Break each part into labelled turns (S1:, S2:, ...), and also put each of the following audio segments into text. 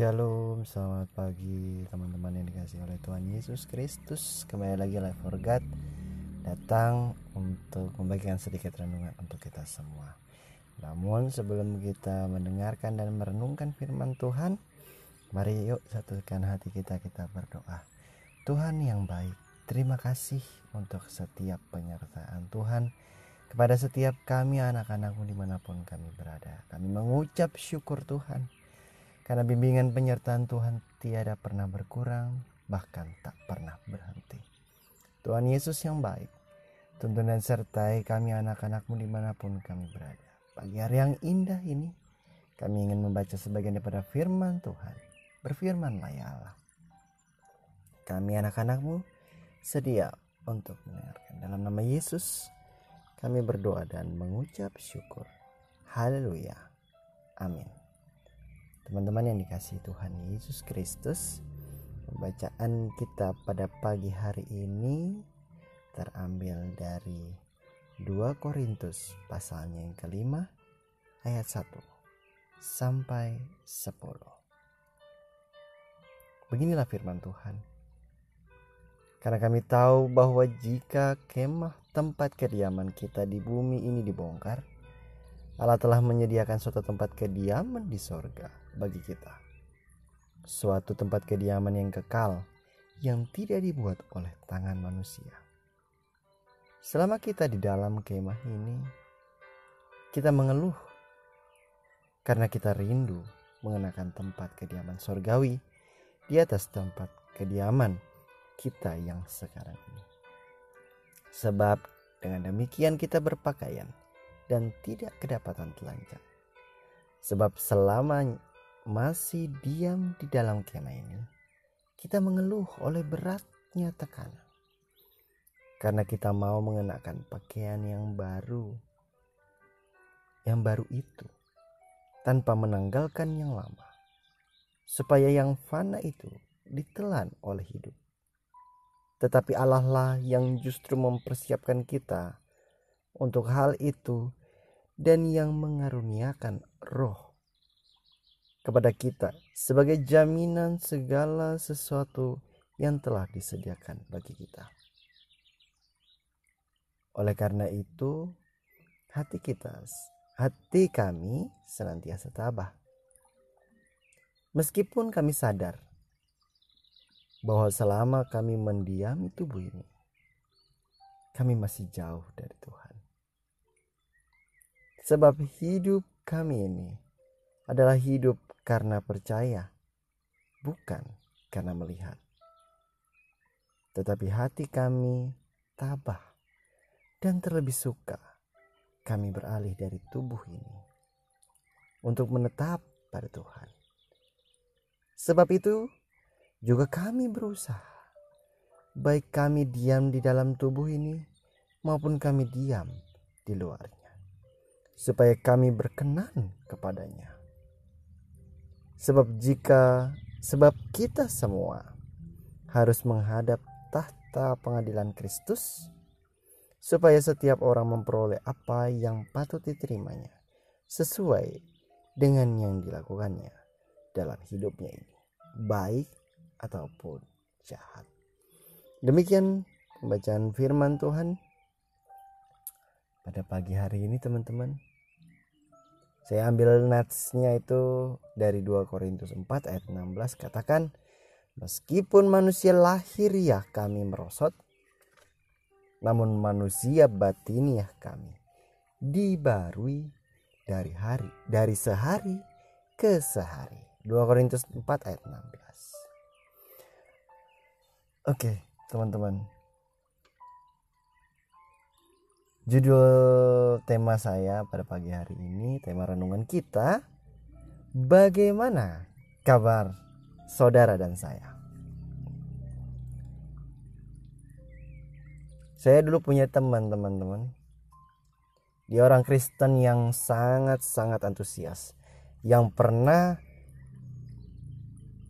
S1: Shalom, selamat pagi teman-teman yang dikasih oleh Tuhan Yesus Kristus. Kembali lagi Life for God Datang untuk membagikan sedikit renungan untuk kita semua. Namun sebelum kita mendengarkan dan merenungkan firman Tuhan Mari yuk satukan hati kita, kita berdoa. Tuhan yang baik, terima kasih untuk setiap penyertaan Tuhan. Kepada setiap kami anak-anakmu di mana pun kami berada Kami mengucap syukur Tuhan karena bimbingan penyertaan Tuhan tiada pernah berkurang, bahkan tak pernah berhenti. Tuhan Yesus yang baik, tuntun dan sertai kami anak-anakmu di mana pun kami berada. Pagi hari yang indah ini, kami ingin membaca sebagian daripada firman Tuhan. Berfirmanlah ya Allah. Kami anak-anakmu sedia untuk mendengarkan. Dalam nama Yesus, kami berdoa dan mengucap syukur. Haleluya. Amin. Teman-teman yang dikasih Tuhan Yesus Kristus, pembacaan kita pada pagi hari ini terambil dari 2 Korintus pasalnya yang kelima ayat 1 sampai 10. Beginilah firman Tuhan. Karena kami tahu bahwa jika kemah tempat kediaman kita di bumi ini dibongkar, Allah telah menyediakan suatu tempat kediaman di sorga bagi kita. Suatu tempat kediaman yang kekal yang tidak dibuat oleh tangan manusia. Selama kita di dalam kemah ini, kita mengeluh karena kita rindu mengenakan tempat kediaman sorgawi di atas tempat kediaman kita yang sekarang ini. Sebab dengan demikian kita berpakaian dan tidak kedapatan telanjang. Sebab selama masih diam di dalam kemah ini, kita mengeluh oleh beratnya tekanan. Karena kita mau mengenakan pakaian yang baru. Yang baru itu tanpa menanggalkan yang lama. Supaya yang fana itu ditelan oleh hidup. Tetapi Allah lah yang justru mempersiapkan kita untuk hal itu dan yang mengaruniakan roh kepada kita sebagai jaminan segala sesuatu yang telah disediakan bagi kita. Oleh karena itu, hati kita, hati kami senantiasa tabah. Meskipun kami sadar bahwa selama kami mendiami tubuh ini, kami masih jauh dari Tuhan. Sebab hidup kami ini adalah hidup karena percaya, bukan karena melihat. Tetapi hati kami tabah dan terlebih suka kami beralih dari tubuh ini untuk menetap pada Tuhan. Sebab itu juga kami berusaha baik kami diam di dalam tubuh ini maupun kami diam di luarnya supaya kami berkenan kepadanya Sebab jika sebab kita semua harus menghadap tahta pengadilan Kristus supaya setiap orang memperoleh apa yang patut diterimanya sesuai dengan yang dilakukannya dalam hidupnya ini, baik ataupun jahat. Demikian pembacaan firman Tuhan pada pagi hari ini teman-teman. Saya ambil natsnya itu dari 2 Korintus 4 ayat 16 katakan meskipun manusia lahiriah kami merosot namun manusia batiniah kami dibarui dari hari dari sehari ke sehari. 2 Korintus 4 ayat 16. Oke, teman-teman. Judul tema saya pada pagi hari ini, tema renungan kita, bagaimana kabar saudara dan saya? Saya dulu punya teman teman-teman. Dia orang Kristen yang sangat-sangat antusias. Yang pernah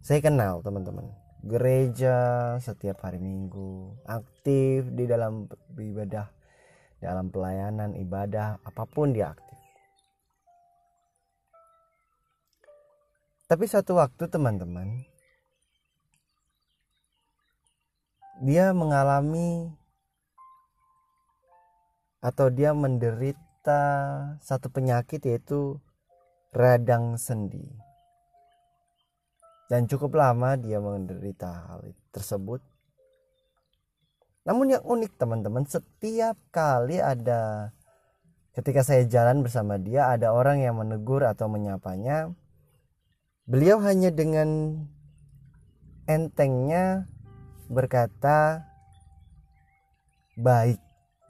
S1: saya kenal teman-teman. Gereja setiap hari Minggu, aktif di dalam ibadah dalam pelayanan ibadah apa pun dia aktif Tapi suatu waktu teman-teman dia mengalami atau dia menderita satu penyakit yaitu radang sendi. Dan cukup lama dia menderita hal tersebut. Namun yang unik teman-teman, setiap kali ada ketika saya jalan bersama dia ada orang yang menegur atau menyapanya, beliau hanya dengan entengnya berkata baik.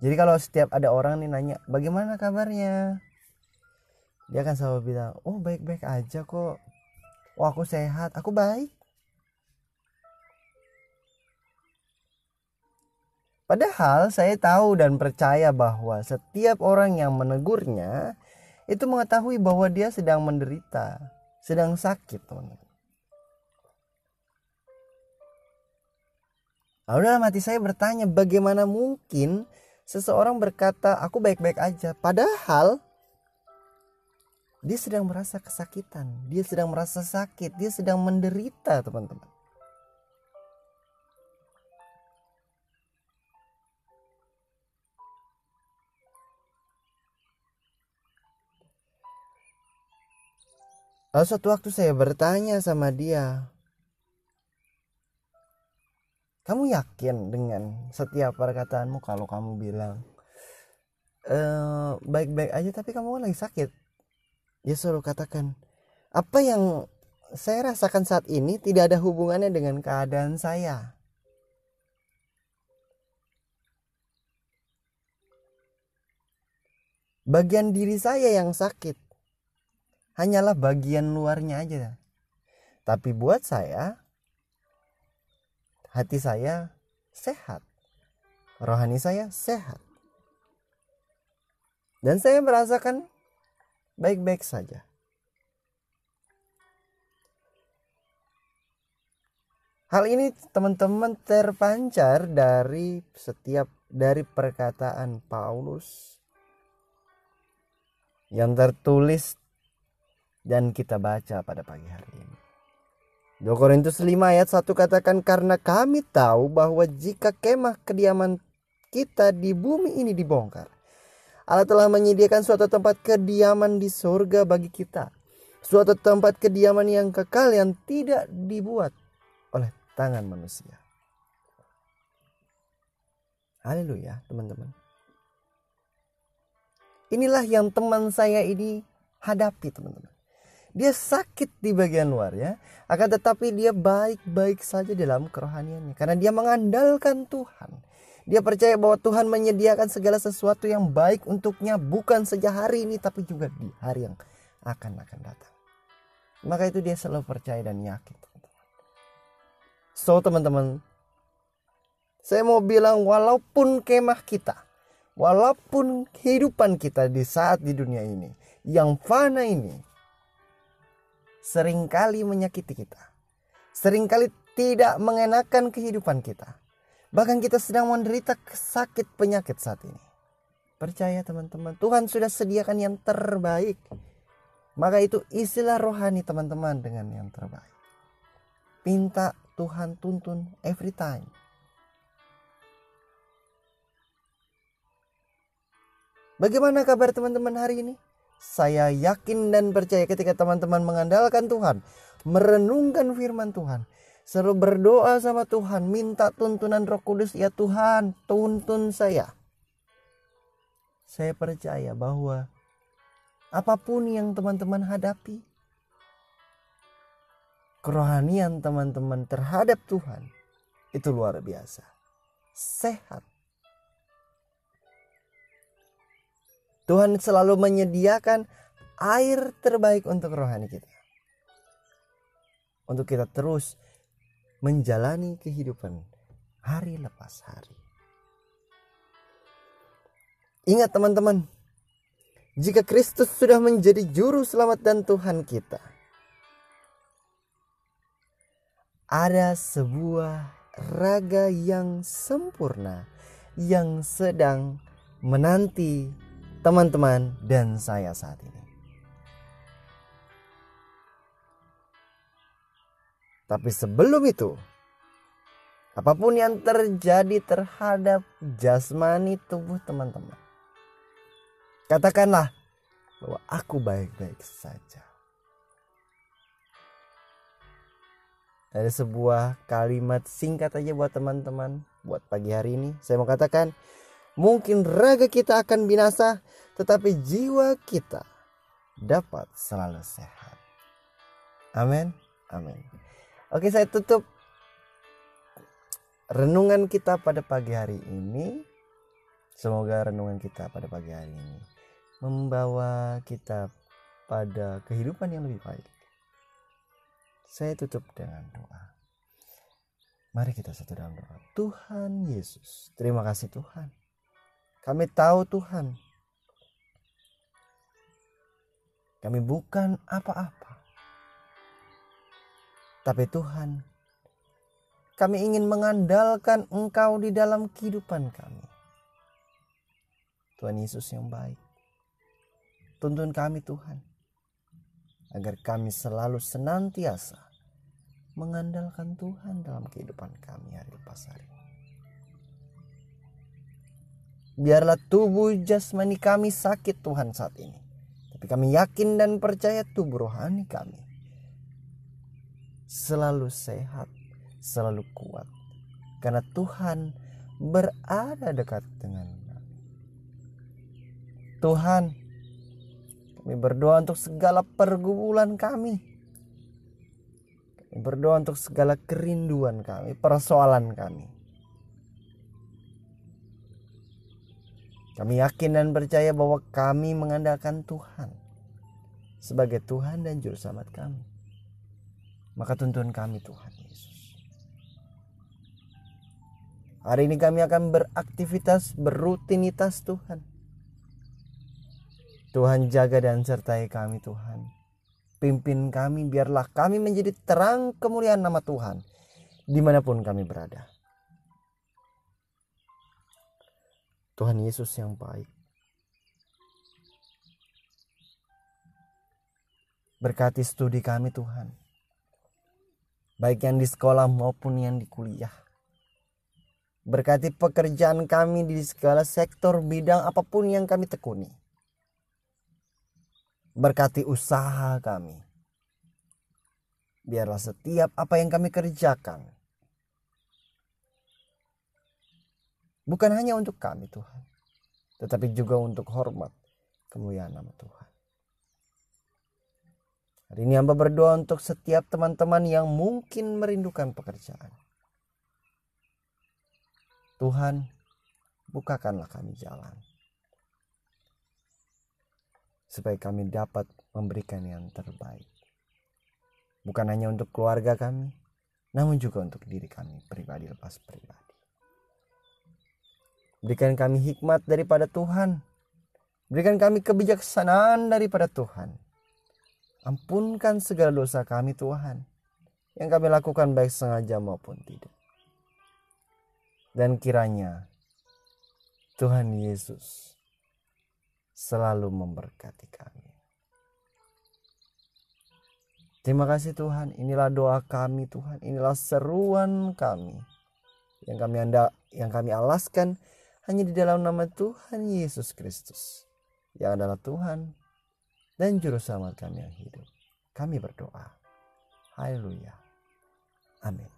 S1: Jadi kalau setiap ada orang nih nanya bagaimana kabarnya? Dia akan selalu bilang oh baik-baik aja kok. Oh aku sehat. Aku baik Padahal saya tahu dan percaya bahwa setiap orang yang menegurnya itu mengetahui bahwa dia sedang menderita, sedang sakit, teman-teman. Lalu dalam hati saya bertanya, bagaimana mungkin seseorang berkata aku baik-baik aja padahal dia sedang merasa kesakitan dia sedang merasa sakit dia sedang menderita teman-teman Lalu suatu waktu saya bertanya sama dia, kamu yakin dengan setiap perkataanmu kalau kamu bilang eh, baik-baik aja tapi kamu lagi sakit dia selalu katakan apa yang saya rasakan saat ini tidak ada hubungannya dengan keadaan saya. Bagian diri saya yang sakit hanyalah bagian luarnya aja. Tapi buat saya hati saya sehat, rohani saya sehat, dan saya merasakan baik-baik saja. Hal ini teman-teman terpancar dari setiap dari perkataan Paulus yang tertulis dan kita baca pada pagi hari ini. 2 Korintus 5 ayat 1 katakan karena kami tahu bahwa jika kemah kediaman kita di bumi ini dibongkar Allah telah menyediakan suatu tempat kediaman di surga bagi kita. Suatu tempat kediaman yang kekal yang tidak dibuat oleh tangan manusia. Haleluya teman-teman. Inilah yang teman saya ini hadapi teman-teman dia sakit di bagian luar ya, akan tetapi dia baik-baik saja dalam kerohaniannya karena dia mengandalkan Tuhan. Dia percaya bahwa Tuhan menyediakan segala sesuatu yang baik untuknya bukan saja hari ini tapi juga di hari yang akan akan datang. Maka itu dia selalu percaya dan yakin. So teman-teman, saya mau bilang walaupun kemah kita, walaupun kehidupan kita di saat di dunia ini yang fana ini sering kali menyakiti kita. Seringkali tidak mengenakan kehidupan kita. Bahkan kita sedang menderita sakit penyakit saat ini. Percaya teman-teman, Tuhan sudah sediakan yang terbaik. Maka itu istilah rohani teman-teman dengan yang terbaik. Minta Tuhan tuntun every time. Bagaimana kabar teman-teman hari ini? Saya yakin dan percaya ketika teman-teman mengandalkan Tuhan, merenungkan firman Tuhan, seru berdoa sama Tuhan, minta tuntunan Roh Kudus, ya Tuhan, tuntun saya. Saya percaya bahwa apa pun yang teman-teman hadapi, kerohanian teman-teman terhadap Tuhan itu luar biasa. Sehat, Tuhan selalu menyediakan air terbaik untuk rohani kita. Untuk kita terus menjalani kehidupan hari lepas hari. Ingat teman-teman, jika Kristus sudah menjadi juru selamat dan Tuhan kita, ada sebuah raga yang sempurna yang sedang menanti teman-teman dan saya saat ini. Tapi sebelum itu, apa pun yang terjadi terhadap jasmani tubuh teman-teman, katakanlah bahwa aku baik-baik saja. Ada sebuah kalimat singkat aja buat teman-teman buat pagi hari ini. Saya mau katakan, mungkin raga kita akan binasa, tetapi jiwa kita dapat selalu sehat. Amin. Amin. Oke, saya tutup renungan kita pada pagi hari ini. Semoga renungan kita pada pagi hari ini membawa kita pada kehidupan yang lebih baik. Saya tutup dengan doa. Mari kita satu dalam doa. Tuhan Yesus, terima kasih Tuhan. Kami tahu Tuhan, kami bukan apa-apa. Tapi Tuhan, kami ingin mengandalkan Engkau di dalam kehidupan kami. Tuhan Yesus yang baik. Tuntun kami Tuhan agar kami selalu senantiasa mengandalkan Tuhan dalam kehidupan kami hari lepas hari. Biarlah tubuh jasmani kami sakit Tuhan saat ini. Tapi kami yakin dan percaya tubuh rohani kami selalu sehat, selalu kuat. Karena Tuhan berada dekat dengan kami. Tuhan, kami berdoa untuk segala pergumulan kami. Kami berdoa untuk segala kerinduan kami, persoalan kami. Kami yakin dan percaya bahwa kami mengandalkan Tuhan sebagai Tuhan dan Juru Selamat kami. Maka tuntun kami Tuhan Yesus. Hari ini kami akan beraktivitas, berrutinitas Tuhan Tuhan jaga dan sertai kami Tuhan. Pimpin kami biarlah kami menjadi terang kemuliaan nama Tuhan di mana pun kami berada. Tuhan Yesus yang baik. Berkati studi kami Tuhan. Baik yang di sekolah maupun yang di kuliah. Berkati pekerjaan kami di segala sektor bidang apa pun yang kami tekuni Berkati usaha kami. Biarlah setiap apa yang kami kerjakan bukan hanya untuk kami Tuhan, tetapi juga untuk hormat kemuliaan nama Tuhan. Hari ini hamba berdoa untuk setiap teman-teman yang mungkin merindukan pekerjaan. Tuhan, bukakanlah kami jalan supaya kami dapat memberikan yang terbaik. Bukan hanya untuk keluarga kami, namun juga untuk diri kami pribadi lepas pribadi. Berikan kami hikmat daripada Tuhan. Berikan kami kebijaksanaan daripada Tuhan. Ampunkan segala dosa kami Tuhan. Yang kami lakukan baik sengaja maupun tidak. Dan kiranya Tuhan Yesus selalu memberkati kami. Terima kasih Tuhan, inilah doa kami Tuhan, inilah seruan kami yang kami anda yang kami alaskan hanya di dalam nama Tuhan Yesus Kristus yang adalah Tuhan dan juru selamat kami yang hidup. Kami berdoa. Haleluya. Amin.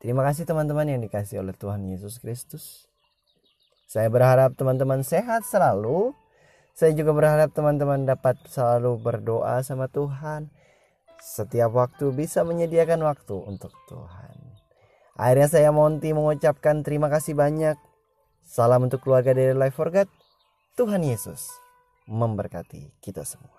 S1: Terima kasih teman-teman yang dikasih oleh Tuhan Yesus Kristus. Saya berharap teman-teman sehat selalu. Saya juga berharap teman-teman dapat selalu berdoa sama Tuhan. Setiap waktu bisa menyediakan waktu untuk Tuhan. Akhirnya saya Monty mengucapkan terima kasih banyak. Salam untuk keluarga dari Life for God. Tuhan Yesus memberkati kita semua.